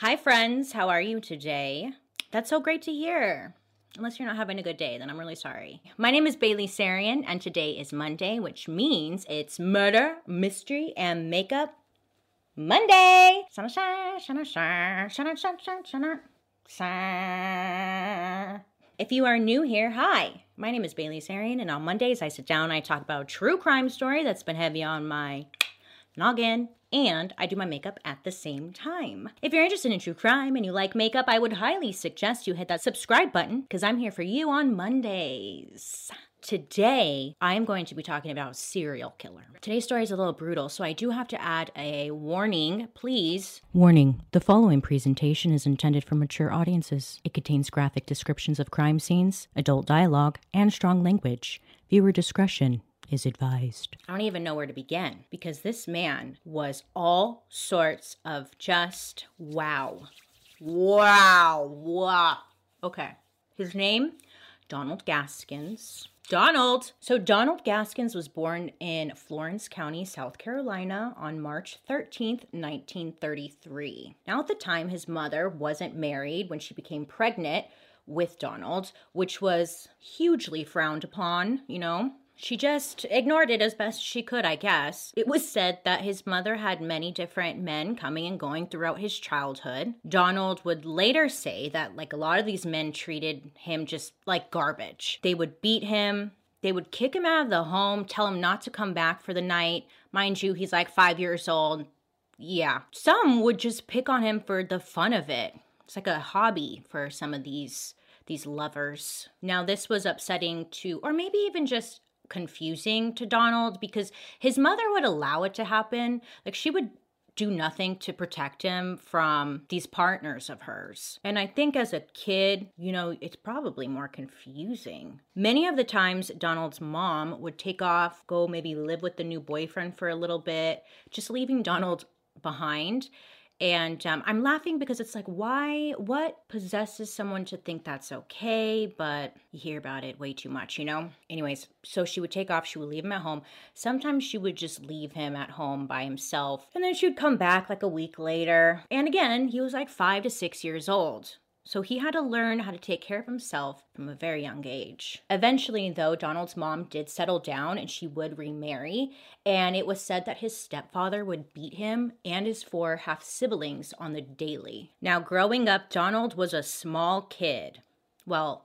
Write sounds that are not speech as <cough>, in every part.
Hi, friends. How are you today? That's so great to hear. Unless you're not having a good day, then I'm really sorry. My name is Bailey Sarian, and today is Monday, which means it's murder, mystery, and makeup Monday. If you are new here, hi. My name is Bailey Sarian, and on Mondays I sit down and I talk about a true crime story that's been heavy on my noggin and I do my makeup at the same time. If you're interested in true crime and you like makeup, I would highly suggest you hit that subscribe button because I'm here for you on Mondays. Today, I'm going to be talking about serial killer. Today's story is a little brutal, so I do have to add a warning, please. Warning the following presentation is intended for mature audiences. It contains graphic descriptions of crime scenes, adult dialogue, and strong language. Viewer discretion is advised. I don't even know where to begin because this man was all sorts of just wow. Wow. Wow. Okay. His name, Donald Gaskins. Donald. So, Donald Gaskins was born in Florence County, South Carolina on March 13th, 1933. Now, at the time, his mother wasn't married when she became pregnant with Donald, which was hugely frowned upon, you know. She just ignored it as best she could, I guess. It was said that his mother had many different men coming and going throughout his childhood. Donald would later say that, like, a lot of these men treated him just like garbage. They would beat him, they would kick him out of the home, tell him not to come back for the night. Mind you, he's like five years old. Yeah. Some would just pick on him for the fun of it. It's like a hobby for some of these these lovers. Now this was upsetting to or maybe even just confusing to Donald because his mother would allow it to happen. Like she would do nothing to protect him from these partners of hers. And I think as a kid, you know, it's probably more confusing. Many of the times, Donald's mom would take off, go maybe live with the new boyfriend for a little bit, just leaving Donald behind. And um, I'm laughing because it's like, why, what possesses someone to think that's okay? But you hear about it way too much, you know? Anyways, so she would take off, she would leave him at home. Sometimes she would just leave him at home by himself. And then she would come back like a week later. And again, he was like five to six years old. So he had to learn how to take care of himself from a very young age. Eventually, though, Donald's mom did settle down and she would remarry. And it was said that his stepfather would beat him and his four half siblings on the daily. Now, growing up, Donald was a small kid. Well,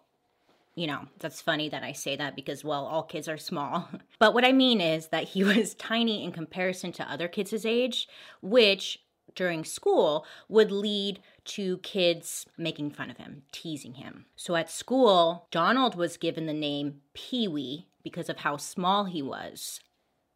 you know, that's funny that I say that because, well, all kids are small. <laughs> but what I mean is that he <laughs> was tiny in comparison to other kids his age, which during school would lead to kids making fun of him, teasing him. So at school, Donald was given the name Pee Wee because of how small he was.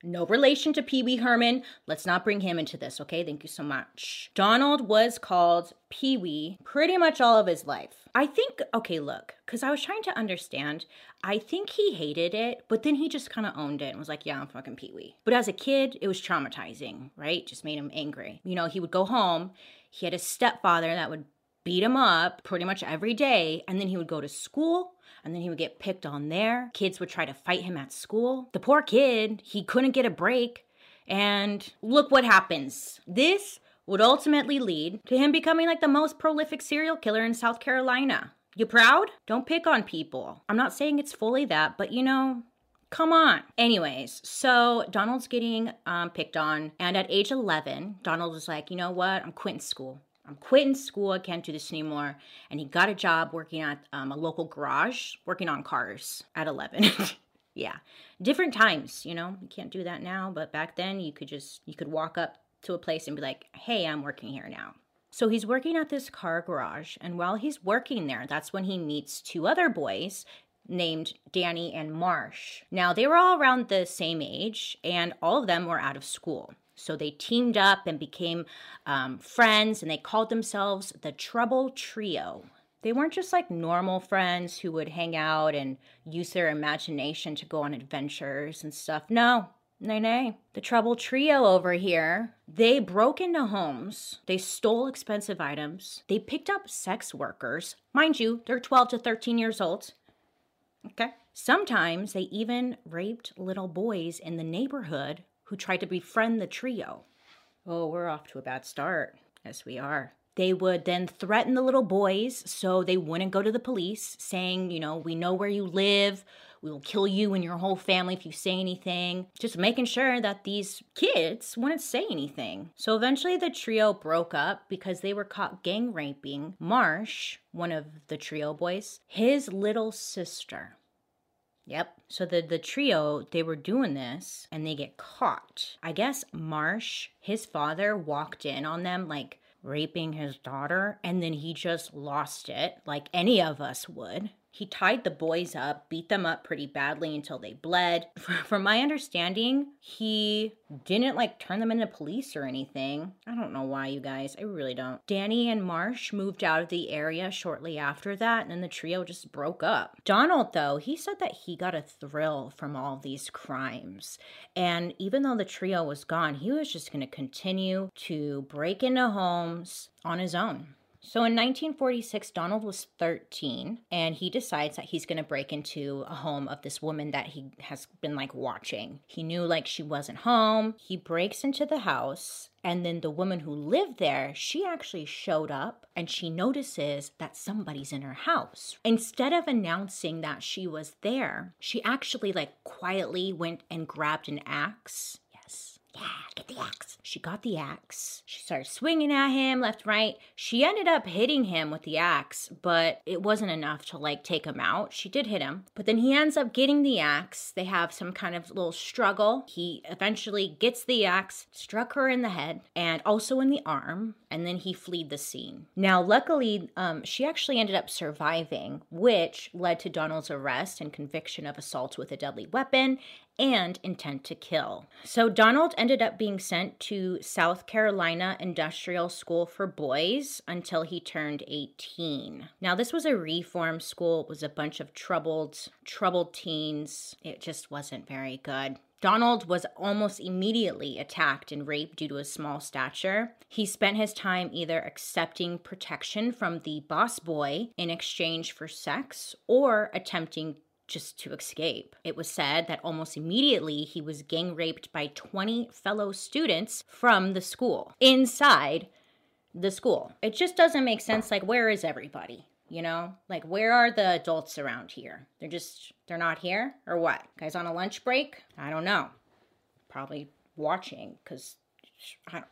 No relation to Pee Wee Herman. Let's not bring him into this, okay? Thank you so much. Donald was called Pee Wee pretty much all of his life. I think, okay, look, because I was trying to understand. I think he hated it, but then he just kind of owned it and was like, yeah, I'm fucking Pee Wee. But as a kid, it was traumatizing, right? Just made him angry. You know, he would go home, he had a stepfather that would beat him up pretty much every day, and then he would go to school and then he would get picked on there. Kids would try to fight him at school. The poor kid, he couldn't get a break. And look what happens. This would ultimately lead to him becoming like the most prolific serial killer in South Carolina. You proud? Don't pick on people. I'm not saying it's fully that, but you know, Come on. Anyways, so Donald's getting um, picked on, and at age 11, Donald was like, you know what? I'm quitting school. I'm quitting school. I can't do this anymore. And he got a job working at um, a local garage, working on cars at 11. <laughs> yeah. Different times, you know, you can't do that now. But back then, you could just, you could walk up to a place and be like, hey, I'm working here now. So he's working at this car garage. And while he's working there, that's when he meets two other boys named Danny and Marsh. Now, they were all around the same age, and all of them were out of school. So they teamed up and became um, friends, and they called themselves the Trouble Trio. They weren't just like normal friends who would hang out and use their imagination to go on adventures and stuff. No, Nay, nay. The Trouble Trio over here, they broke into homes, they stole expensive items, they picked up sex workers. Mind you, they're 12 to 13 years old. Okay. Sometimes they even raped little boys in the neighborhood who tried to befriend the trio. Oh, we're off to a bad start. Yes, we are. They would then threaten the little boys so they wouldn't go to the police, saying, you know, we know where you live. We will kill you and your whole family if you say anything. Just making sure that these kids wouldn't say anything. So eventually the trio broke up because they were caught gang raping Marsh, one of the trio boys, his little sister. Yep. So the the trio they were doing this and they get caught. I guess Marsh, his father walked in on them like raping his daughter and then he just lost it like any of us would. He tied the boys up, beat them up pretty badly until they bled. <laughs> From my understanding, he didn't like turn them into police or anything. I don't know why, you guys. I really don't. Danny and Marsh moved out of the area shortly after that, and then the trio just broke up. Donald, though, he said that he got a thrill from all these crimes. And even though the trio was gone, he was just going to continue to break into homes on his own. So in 1946, Donald was 13, and he decides that he's going to break into a home of this woman that he has been like watching. He knew like she wasn't home. He breaks into the house, and then the woman who lived there, she actually showed up and she notices that somebody's in her house. Instead of announcing that she was there, she actually like quietly went and grabbed an axe yeah, get the axe. She got the axe. She started swinging at him left, right. She ended up hitting him with the axe, but it wasn't enough to like take him out. She did hit him, but then he ends up getting the axe. They have some kind of little struggle. He eventually gets the axe, struck her in the head and also in the arm, and then he fled the scene. Now, luckily, um, she actually ended up surviving, which led to Donald's arrest and conviction of assault with a deadly weapon and intent to kill. So Donald ended up being sent to South Carolina Industrial School for Boys until he turned 18. Now this was a reform school, it was a bunch of troubled troubled teens. It just wasn't very good. Donald was almost immediately attacked and raped due to his small stature. He spent his time either accepting protection from the boss boy in exchange for sex or attempting just to escape. It was said that almost immediately he was gang raped by 20 fellow students from the school inside the school. It just doesn't make sense. Like, where is everybody? You know, like, where are the adults around here? They're just, they're not here or what? Guys on a lunch break? I don't know. Probably watching because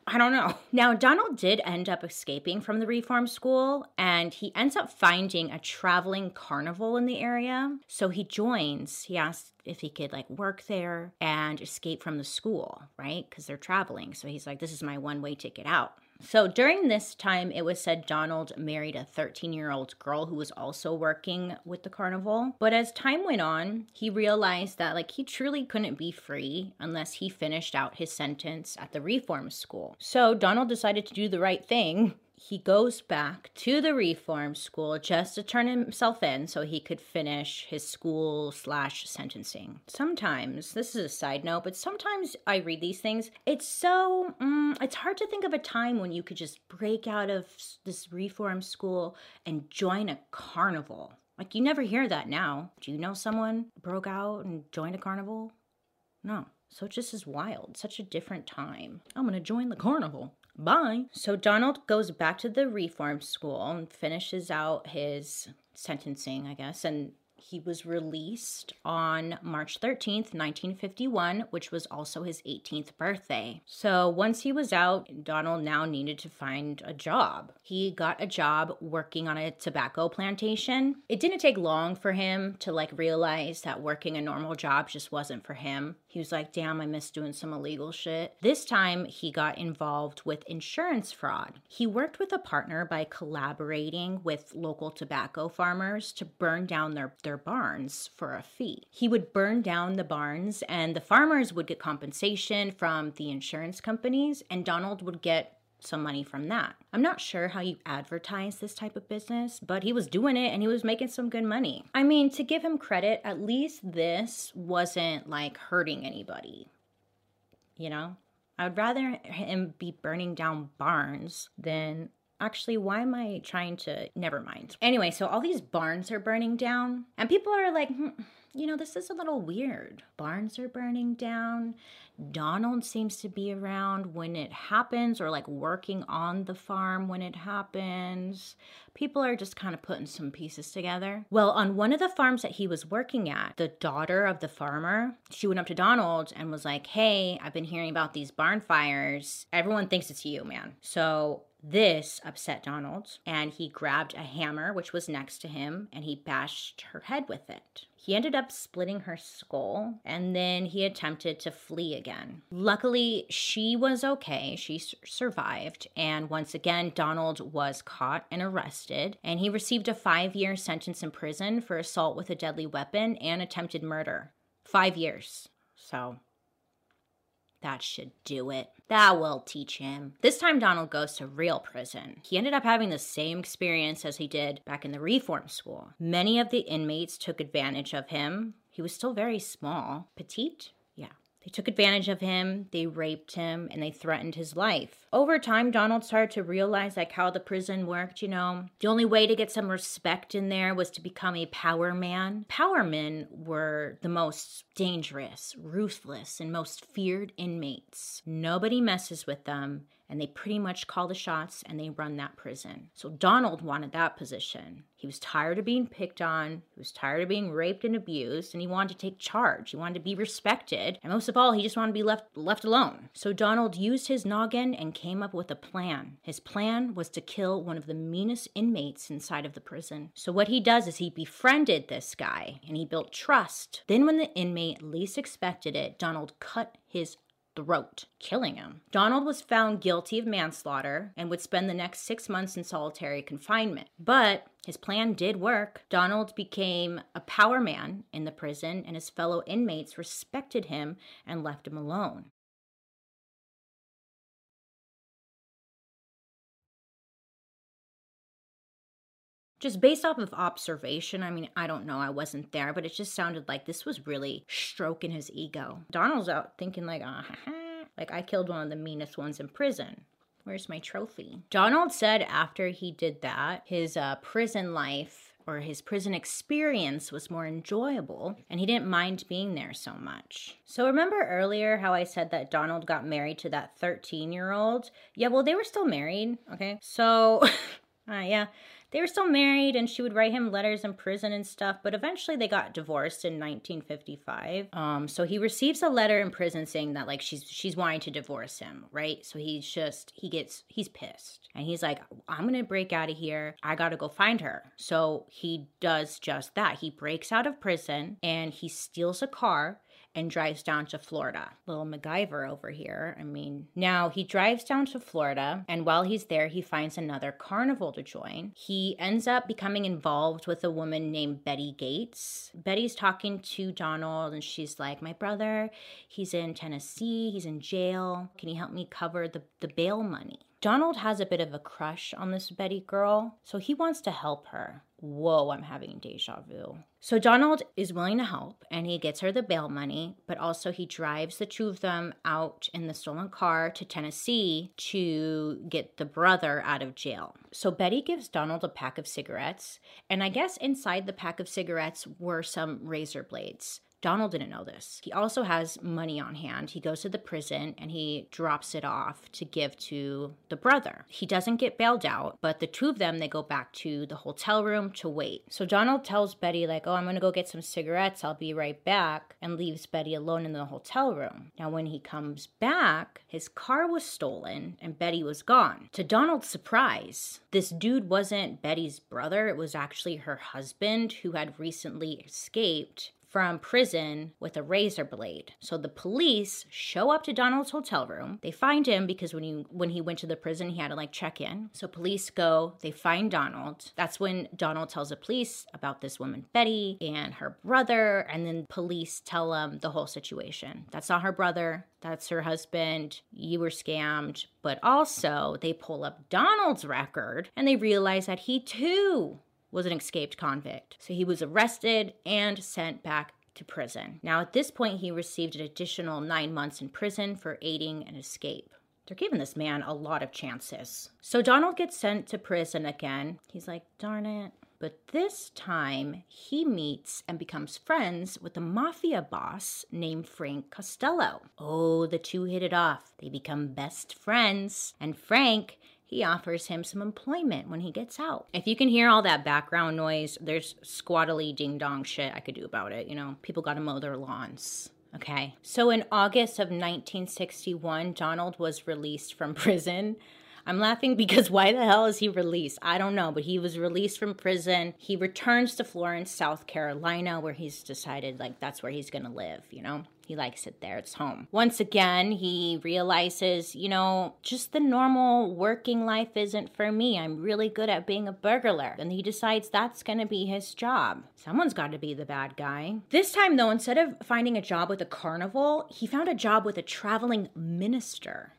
I don't know. <laughs> Now, Donald did end up escaping from the reform school and he ends up finding a traveling carnival in the area. So he joins, he asks if he could like work there and escape from the school, right? Because they're traveling. So he's like, this is my one way ticket out. So during this time, it was said Donald married a 13 year old girl who was also working with the carnival. But as time went on, he realized that like he truly couldn't be free unless he finished out his sentence at the reform school. So Donald decided to do the right thing he goes back to the reform school just to turn himself in so he could finish his school slash sentencing. Sometimes, this is a side note, but sometimes I read these things. It's so, mm, it's hard to think of a time when you could just break out of this reform school and join a carnival. Like, you never hear that now. Do you know someone broke out and joined a carnival? No. So it just is wild. Such a different time. I'm gonna join the carnival. Bye. So Donald goes back to the reform school and finishes out his sentencing, I guess, and he was released on March 13th, 1951, which was also his 18th birthday. So once he was out, Donald now needed to find a job. He got a job working on a tobacco plantation. It didn't take long for him to like realize that working a normal job just wasn't for him. He was like, damn, I miss doing some illegal shit. This time, he got involved with insurance fraud. He worked with a partner by collaborating with local tobacco farmers to burn down their, their barns for a fee. He would burn down the barns, and the farmers would get compensation from the insurance companies, and Donald would get some money from that. I'm not sure how you advertise this type of business, but he was doing it and he was making some good money. I mean, to give him credit, at least this wasn't like hurting anybody. You know? I would rather him be burning down barns than actually why am i trying to never mind anyway so all these barns are burning down and people are like hmm, you know, this is a little weird. Barns are burning down. Donald seems to be around when it happens or like working on the farm when it happens. People are just kind of putting some pieces together. Well, on one of the farms that he was working at, the daughter of the farmer, she went up to Donald and was like, Hey, I've been hearing about these barn fires. Everyone thinks it's you, man. So this upset Donald, and he grabbed a hammer, which was next to him, and he bashed her head with it. He ended up splitting her skull, and then he attempted to flee again. Luckily, she was okay. She survived, and once again, Donald was caught and arrested, and he received a five year sentence in prison for assault with a deadly weapon and attempted murder. Five years. So that should do it. That will teach him. This time, Donald goes to real prison. He ended up having the same experience as he did back in the reform school. Many of the inmates took advantage of him. He was still very small, petite, they took advantage of him, they raped him, and they threatened his life. Over time, Donald started to realize like how the prison worked, you know. The only way to get some respect in there was to become a power man. Power men were the most dangerous, ruthless, and most feared inmates. Nobody messes with them, and they pretty much call the shots and they run that prison. So Donald wanted that position. He was tired of being picked on, he was tired of being raped and abused, and he wanted to take charge. He wanted to be respected, and most of all, he just wanted to be left left alone. So Donald used his noggin and came up with a plan. His plan was to kill one of the meanest inmates inside of the prison. So what he does is he befriended this guy and he built trust. Then when the inmate least expected it, Donald cut his throat, killing him. Donald was found guilty of manslaughter and would spend the next six months in solitary confinement. But his plan did work. Donald became a power man in the prison, and his fellow inmates respected him and left him alone. Just based off of observation, I mean, I don't know, I wasn't there, but it just sounded like this was really stroking his ego. Donald's out thinking like, ah, like I killed one of the meanest ones in prison. Where's my trophy? Donald said after he did that, his uh, prison life or his prison experience was more enjoyable and he didn't mind being there so much. So, remember earlier how I said that Donald got married to that 13 year old? Yeah, well, they were still married, okay? So, <laughs> uh, yeah, they were still married and she would write him letters in prison and stuff, but eventually they got divorced in 1955. Um, so he receives a letter in prison saying that like she's she's wanting to divorce him, right? So he's just he gets he's pissed. And he's like, I'm gonna break out of here. I gotta go find her. So he does just that. He breaks out of prison and he steals a car and drives down to Florida. Little MacGyver over here. I mean, now he drives down to Florida, and while he's there, he finds another carnival to join. He ends up becoming involved with a woman named Betty Gates. Betty's talking to Donald, and she's like, My brother, he's in Tennessee, he's in jail. Can you help me cover the, the bail money? Donald has a bit of a crush on this Betty girl, so he wants to help her. Whoa, I'm having deja vu. So Donald is willing to help and he gets her the bail money, but also he drives the two of them out in the stolen car to Tennessee to get the brother out of jail. So Betty gives Donald a pack of cigarettes, and I guess inside the pack of cigarettes were some razor blades. Donald didn't know this. He also has money on hand. He goes to the prison and he drops it off to give to the brother. He doesn't get bailed out, but the two of them they go back to the hotel room to wait. So Donald tells Betty like, "Oh, I'm going to go get some cigarettes. I'll be right back." And leaves Betty alone in the hotel room. Now when he comes back, his car was stolen and Betty was gone. To Donald's surprise, this dude wasn't Betty's brother, it was actually her husband who had recently escaped from prison with a razor blade. So the police show up to Donald's hotel room. They find him because when he when he went to the prison, he had to like check in. So police go, they find Donald. That's when Donald tells the police about this woman Betty and her brother, and then police tell him the whole situation. That's not her brother. That's her husband. You were scammed. But also, they pull up Donald's record and they realize that he too was an escaped convict. So he was arrested and sent back to prison. Now, at this point, he received an additional nine months in prison for aiding an escape. They're giving this man a lot of chances. So Donald gets sent to prison again. He's like, darn it. But this time, he meets and becomes friends with a mafia boss named Frank Costello. Oh, the two hit it off. They become best friends. And Frank he offers him some employment when he gets out. If you can hear all that background noise, there's squattily ding dong shit I could do about it. You know, people got to mow their lawns. Okay. So in August of 1961, Donald was released from <laughs> prison I'm laughing because why the hell is he released? I don't know, but he was released from prison. He returns to Florence, South Carolina, where he's decided like that's where he's gonna live, you know? He likes it there. It's home. Once again, he realizes, you know, just the normal working life isn't for me. I'm really good at being a burglar. And he decides that's going to be his job. Someone's got to be the bad guy. This time, though, instead of finding a job with a carnival, he found a job with a traveling minister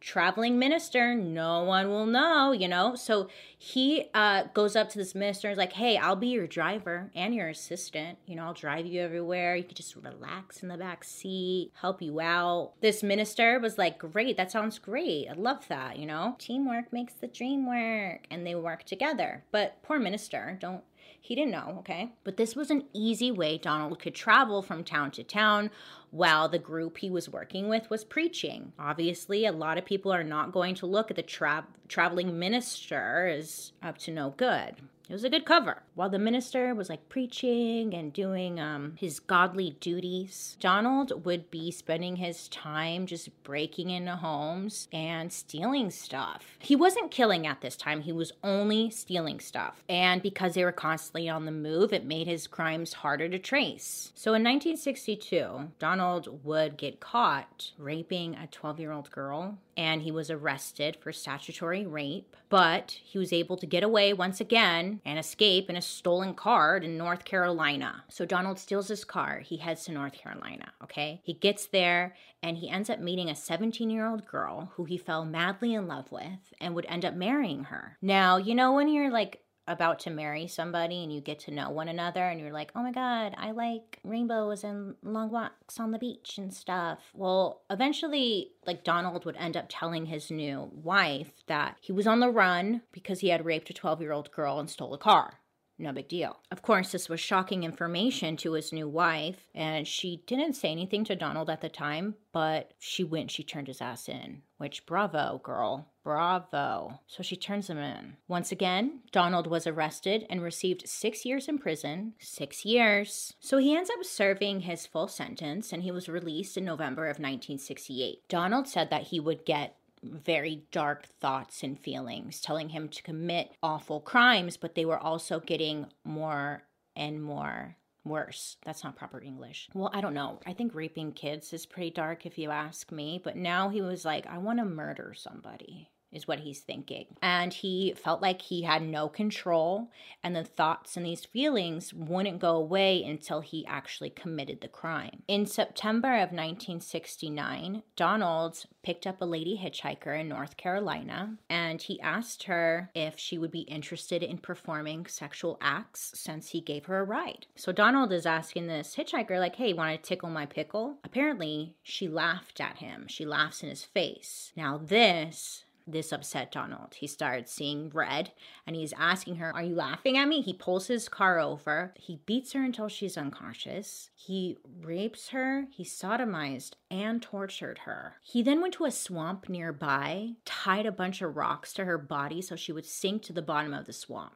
traveling minister no one will know you know? So he uh, goes up to this minister and is like hey i'll be your driver and your assistant. You know i'll drive you everywhere. You can just relax in the back seat help you out. This minister was like great that sounds great. I love that you know? Teamwork makes the dream work. And they work together. But poor minister don't he didn't know, okay? But this was an easy way Donald could travel from town to town while the group he was working with was preaching. Obviously, a lot of people are not going to look at the tra- traveling minister as up to no good. It was a good cover. While the minister was like preaching and doing um, his godly duties, Donald would be spending his time just breaking into homes and stealing stuff. He wasn't killing at this time, he was only stealing stuff. And because they were constantly on the move, it made his crimes harder to trace. So in 1962, Donald would get caught raping a 12 year old girl and he was arrested for statutory rape, but he was able to get away once again and escape in a stolen car in North Carolina. So Donald steals his car. He heads to North Carolina, okay? He gets there and he ends up meeting a 17 year old girl who he fell madly in love with and would end up marrying her. Now, you know, when you're like about to marry somebody and you get to know one another and you're like, oh my God, I like rainbows and long walks on the beach and stuff. Well, eventually, like Donald would end up telling his new wife that he was on the run because he had raped a 12 year old girl and stole a car. No big deal. Of course, this was shocking information to his new wife, and she didn't say anything to Donald at the time, but she went, she turned his ass in. Which, bravo, girl. Bravo. So she turns him in. Once again, Donald was arrested and received six years in prison. Six years. So he ends up serving his full sentence and he was released in November of 1968. Donald said that he would get very dark thoughts and feelings, telling him to commit awful crimes, but they were also getting more and more worse. That's not proper English. Well, I don't know. I think raping kids is pretty dark if you ask me, but now he was like, I want to murder somebody is what he's thinking. And he felt like he had no control, and the thoughts and these feelings wouldn't go away until he actually committed the crime. In September of 1969, Donald picked up a lady hitchhiker in North Carolina and he asked her if she would be interested in performing sexual acts since he gave her a ride. So Donald is asking this hitchhiker, like, hey, want to tickle my pickle? Apparently, she laughed at him. She laughs in his face. Now, this this upset Donald. He starts seeing red and he's asking her, Are you laughing at me? He pulls his car over. He beats her until she's unconscious. He rapes her. He sodomized and tortured her. He then went to a swamp nearby, tied a bunch of rocks to her body so she would sink to the bottom of the swamp.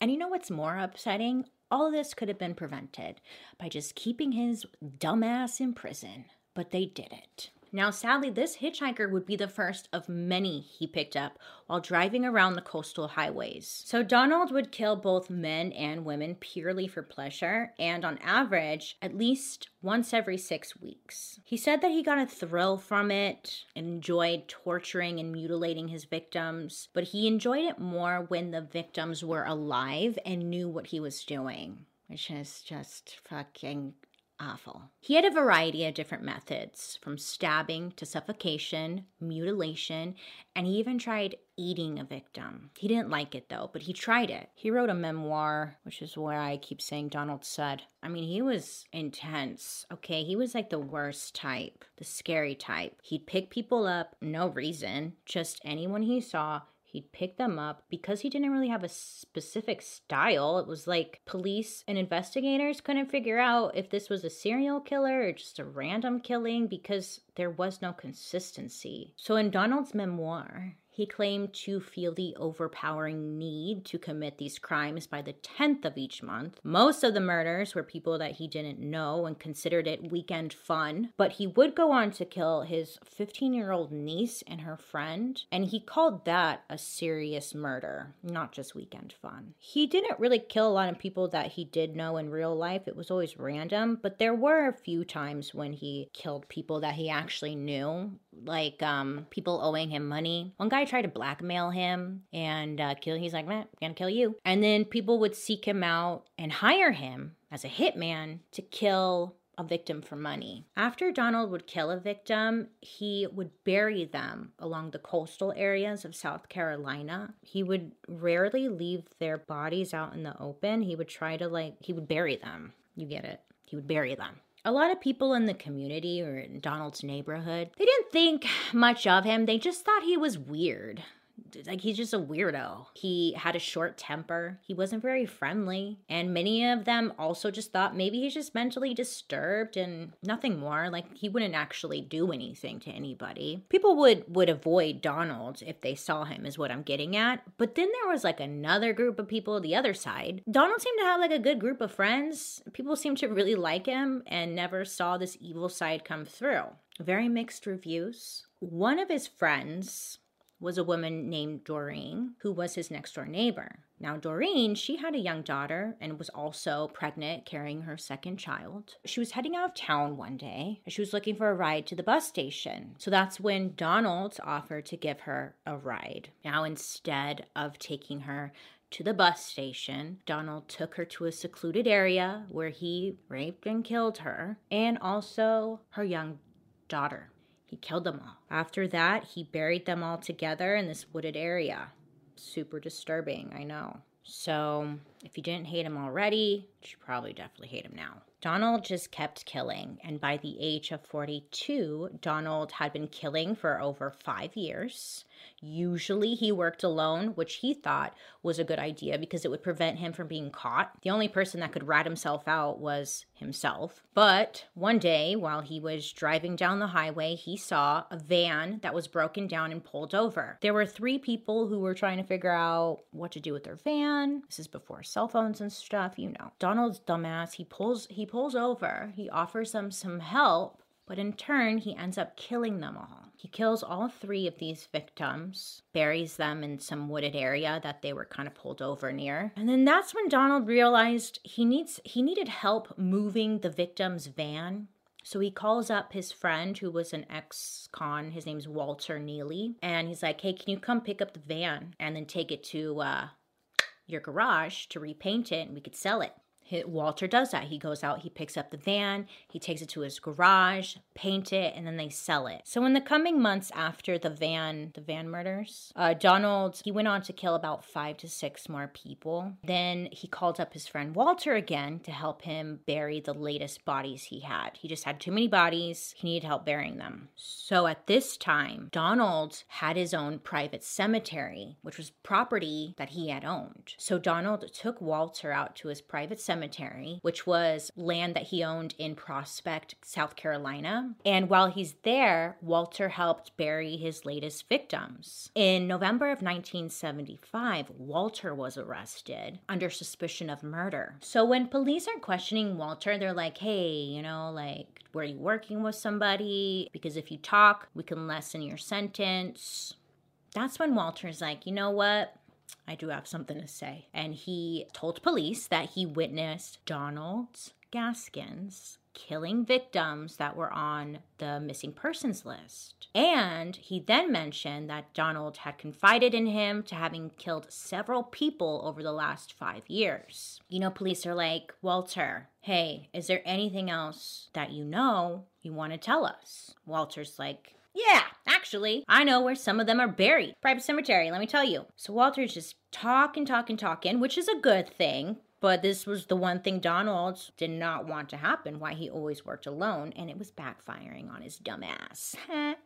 And you know what's more upsetting? All this could have been prevented by just keeping his dumbass in prison, but they didn't. Now, sadly, this hitchhiker would be the first of many he picked up while driving around the coastal highways. So, Donald would kill both men and women purely for pleasure, and on average, at least once every six weeks. He said that he got a thrill from it, and enjoyed torturing and mutilating his victims, but he enjoyed it more when the victims were alive and knew what he was doing which is just fucking awful. He had a variety of different methods, from stabbing to suffocation, mutilation, and he even tried eating a victim. He didn't like it though, but he tried it. He wrote a memoir, which is where I keep saying Donald said. I mean, he was intense, okay? He was like the worst type, the scary type. He'd pick people up, no reason, just anyone he saw, He'd pick them up because he didn't really have a specific style. It was like police and investigators couldn't figure out if this was a serial killer or just a random killing because there was no consistency. So in Donald's memoir, he claimed to feel the overpowering need to commit these crimes by the 10th of each month. Most of the murders were people that he didn't know and considered it weekend fun, but he would go on to kill his 15 year old niece and her friend, and he called that a serious murder, not just weekend fun. He didn't really kill a lot of people that he did know in real life, it was always random, but there were a few times when he killed people that he actually knew, like um, people owing him money. One guy tried to blackmail him and uh, kill. He's like, man, I'm gonna kill you. And then people would seek him out and hire him as a hitman to kill a victim for money. After Donald would kill a victim, he would bury them along the coastal areas of South Carolina. He would rarely leave their bodies out in the open. He would try to, like, he would bury them. You get it. He would bury them a lot of people in the community or in Donald's neighborhood, they didn't think much of him. They just thought he was weird like he's just a weirdo. He had a short temper. He wasn't very friendly. And many of them also just thought maybe he's just mentally disturbed and nothing more. Like he wouldn't actually do anything to anybody. People would would avoid Donald if they saw him is what I'm getting at. But then there was like another group of people the other side. Donald seemed to have like a good group of friends. People seemed to really like him and never saw this evil side come through. Very mixed reviews. One of his friends was a woman named Doreen, who was his next door neighbor. Now, Doreen, she had a young daughter and was also pregnant, carrying her second child. She was heading out of town one day. She was looking for a ride to the bus station. So that's when Donald offered to give her a ride. Now, instead of taking her to the bus station, Donald took her to a secluded area where he raped and killed her and also her young daughter. He killed them all. After that, he buried them all together in this wooded area. Super disturbing, I know. So, if you didn't hate him already, you should probably definitely hate him now. Donald just kept killing, and by the age of 42, Donald had been killing for over five years. Usually he worked alone, which he thought was a good idea because it would prevent him from being caught. The only person that could rat himself out was himself. But one day, while he was driving down the highway, he saw a van that was broken down and pulled over. There were three people who were trying to figure out what to do with their van. This is before cell phones and stuff, you know. Donald's dumbass, he pulls he pulls over, he offers them some help, but in turn, he ends up killing them all. He kills all three of these victims, buries them in some wooded area that they were kind of pulled over near. And then that's when Donald realized he needs he needed help moving the victim's van. So he calls up his friend who was an ex con. His name's Walter Neely. And he's like, hey, can you come pick up the van and then take it to uh, your garage to repaint it and we could sell it? Walter does that. He goes out, he picks up the van, he takes it to his garage, paint it, and then they sell it. So in the coming months after the van, the van murders, uh, Donald he went on to kill about five to six more people. Then he called up his friend Walter again to help him bury the latest bodies he had. He just had too many bodies. He needed help burying them. So at this time, Donald had his own private cemetery, which was property that he had owned. So Donald took Walter out to his private cemetery Cemetery, which was land that he owned in Prospect, South Carolina. And while he's there, Walter helped bury his latest victims. In November of 1975, Walter was arrested under suspicion of murder. So when police are questioning Walter, they're like, hey, you know, like, were you working with somebody? Because if you talk, we can lessen your sentence. That's when Walter's like, you know what? I do have something to say. And he told police that he witnessed Donald Gaskins killing victims that were on the missing persons list. And he then mentioned that Donald had confided in him to having killed several people over the last five years. You know, police are like, Walter, hey, is there anything else that you know you want to tell us? Walter's like, yeah, actually, I know where some of them are buried. Private cemetery, let me tell you. So Walter's just talking, talking, talking, which is a good thing. But this was the one thing Donald did not want to happen, why he always worked alone, and it was backfiring on his dumb ass. <laughs>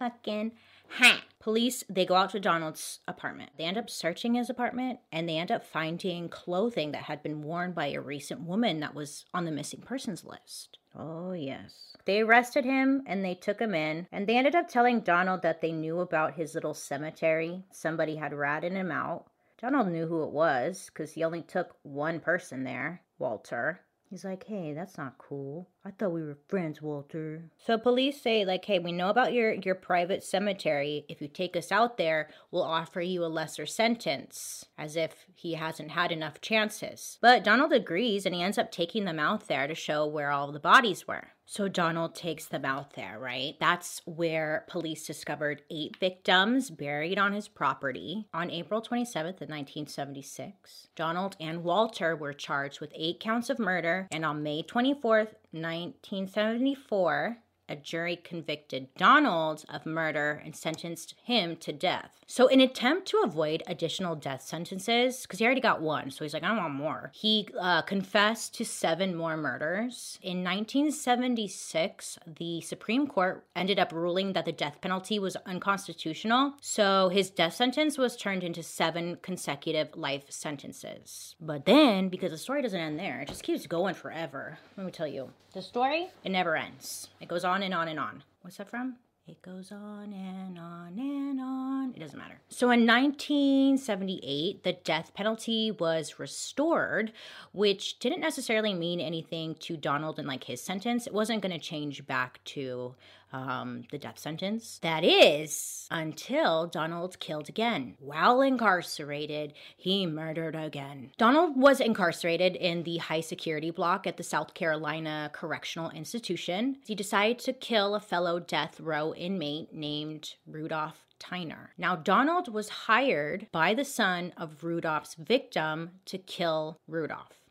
Fucking Ha! Police, they go out to Donald's apartment. They end up searching his apartment and they end up finding clothing that had been worn by a recent woman that was on the missing persons list. Oh, yes. They arrested him and they took him in, and they ended up telling Donald that they knew about his little cemetery. Somebody had ratted him out. Donald knew who it was because he only took one person there, Walter. He's like, hey, that's not cool. I thought we were friends, Walter. So police say, like, hey, we know about your your private cemetery. If you take us out there, we'll offer you a lesser sentence, as if he hasn't had enough chances. But Donald agrees, and he ends up taking them out there to show where all the bodies were. So Donald takes them out there, right? That's where police discovered eight victims buried on his property on April 27th of 1976. Donald and Walter were charged with eight counts of murder, and on May 24th, 1974, a jury convicted Donald of murder and sentenced him to death. So, in attempt to avoid additional death sentences, because he already got one, so he's like, I don't want more. He uh, confessed to seven more murders. In 1976, the Supreme Court ended up ruling that the death penalty was unconstitutional. So, his death sentence was turned into seven consecutive life sentences. But then, because the story doesn't end there, it just keeps going forever. Let me tell you, the story, it never ends. It goes on and on and on. What's that from? It goes on and on and on. It doesn't matter. So in 1978, the death penalty was restored, which didn't necessarily mean anything to Donald and like his sentence. It wasn't going to change back to um, the death sentence. That is until Donald killed again. While incarcerated, he murdered again. Donald was incarcerated in the high security block at the South Carolina Correctional Institution. He decided to kill a fellow death row inmate named Rudolph Tyner. Now, Donald was hired by the son of Rudolph's victim to kill Rudolph.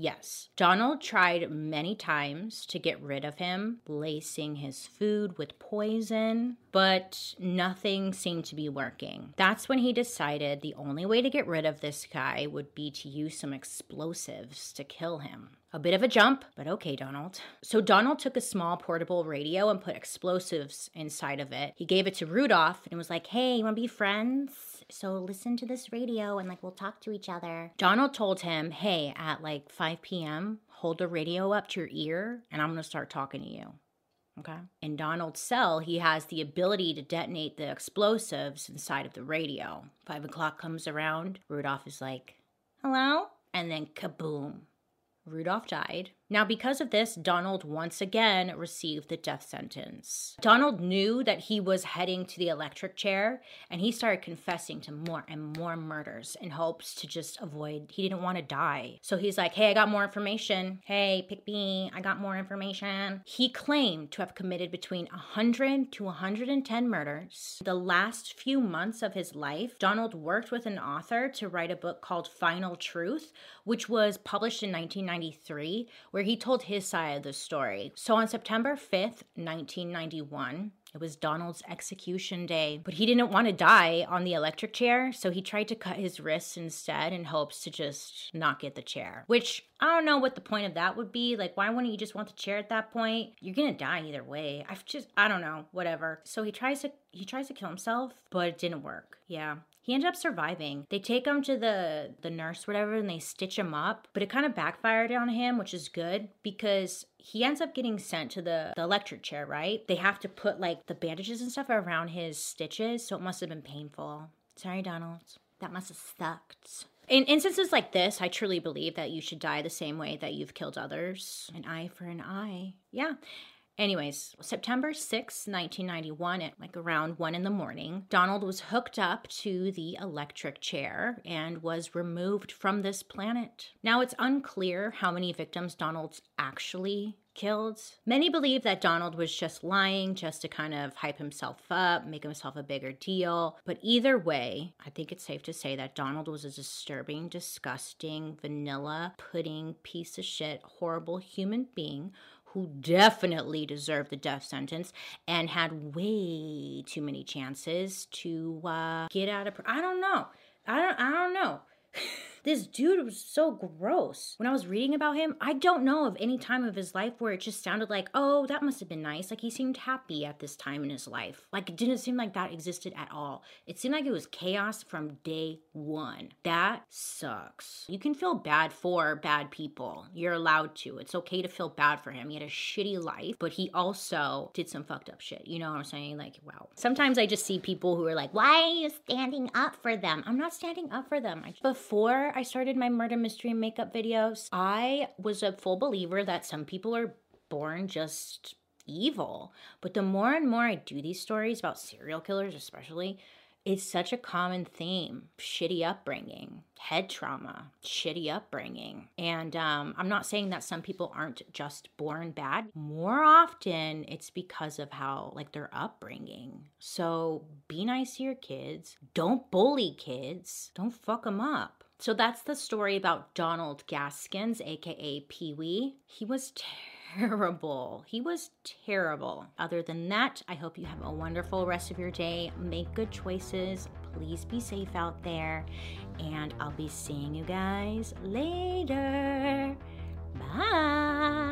Yes. Donald tried many times to get rid of him, lacing his food with poison, but nothing seemed to be working. That's when he decided the only way to get rid of this guy would be to use some explosives to kill him. A bit of a jump, but okay, Donald. So Donald took a small portable radio and put explosives inside of it. He gave it to Rudolph and was like, hey, you wanna be friends? So listen to this radio and like we'll talk to each other. Donald told him, hey, at like 5 p.m., hold the radio up to your ear and I'm gonna start talking to you. Okay. In Donald's cell, he has the ability to detonate the explosives inside of the radio. Five o'clock comes around, Rudolph is like, hello? And then kaboom. Rudolph died. Now, because of this, Donald once again received the death sentence. Donald knew that he was heading to the electric chair and he started confessing to more and more murders in hopes to just avoid, he didn't want to die. So he's like, hey, I got more information. Hey, pick me, I got more information. He claimed to have committed between 100 to 110 murders. The last few months of his life, Donald worked with an author to write a book called Final Truth, which was published in 1993, where where he told his side of the story. So on September 5th, 1991, it was Donald's execution day, but he didn't want to die on the electric chair, so he tried to cut his wrists instead in hopes to just not get the chair. Which I don't know what the point of that would be. Like, why wouldn't you just want the chair at that point? You're gonna die either way. I've just, I don't know, whatever. So he tries to, he tries to kill himself, but it didn't work. Yeah. He ended up surviving. They take him to the the nurse, whatever, and they stitch him up. But it kind of backfired on him, which is good because he ends up getting sent to the, the electric chair, right? They have to put like the bandages and stuff around his stitches, so it must have been painful. Sorry, Donald. That must have sucked. In instances like this, I truly believe that you should die the same way that you've killed others. An eye for an eye. Yeah. Anyways, September 6, 1991, at like around 1 in the morning, Donald was hooked up to the electric chair and was removed from this planet. Now, it's unclear how many victims Donald's actually killed. Many believe that Donald was just lying just to kind of hype himself up, make himself a bigger deal. But either way, I think it's safe to say that Donald was a disturbing, disgusting, vanilla, pudding, piece of shit, horrible human being who definitely deserved the death sentence and had way too many chances to uh, get out of. I don't know. I don't. I don't know. This dude was so gross. When I was reading about him, I don't know of any time of his life where it just sounded like, oh, that must have been nice. Like he seemed happy at this time in his life. Like it didn't seem like that existed at all. It seemed like it was chaos from day one. That sucks. You can feel bad for bad people. You're allowed to. It's okay to feel bad for him. He had a shitty life, but he also did some fucked up shit. You know what I'm saying? Like, wow. Sometimes I just see people who are like, why are you standing up for them? I'm not standing up for them. I, before I started my murder mystery makeup videos, I was a full believer that some people are born just evil. But the more and more I do these stories about serial killers, especially, it's such a common theme shitty upbringing head trauma shitty upbringing. And um, i'm not saying that some people aren't just born bad. More often it's because of how like their upbringing. So be nice to your kids. Don't bully kids. Don't fuck them up. So that's the story about donald gaskins aka pee-wee he was terrible terrible. He was terrible. Other than that, I hope you have a wonderful rest of your day. Make good choices. Please be safe out there. And I'll be seeing you guys later. Bye.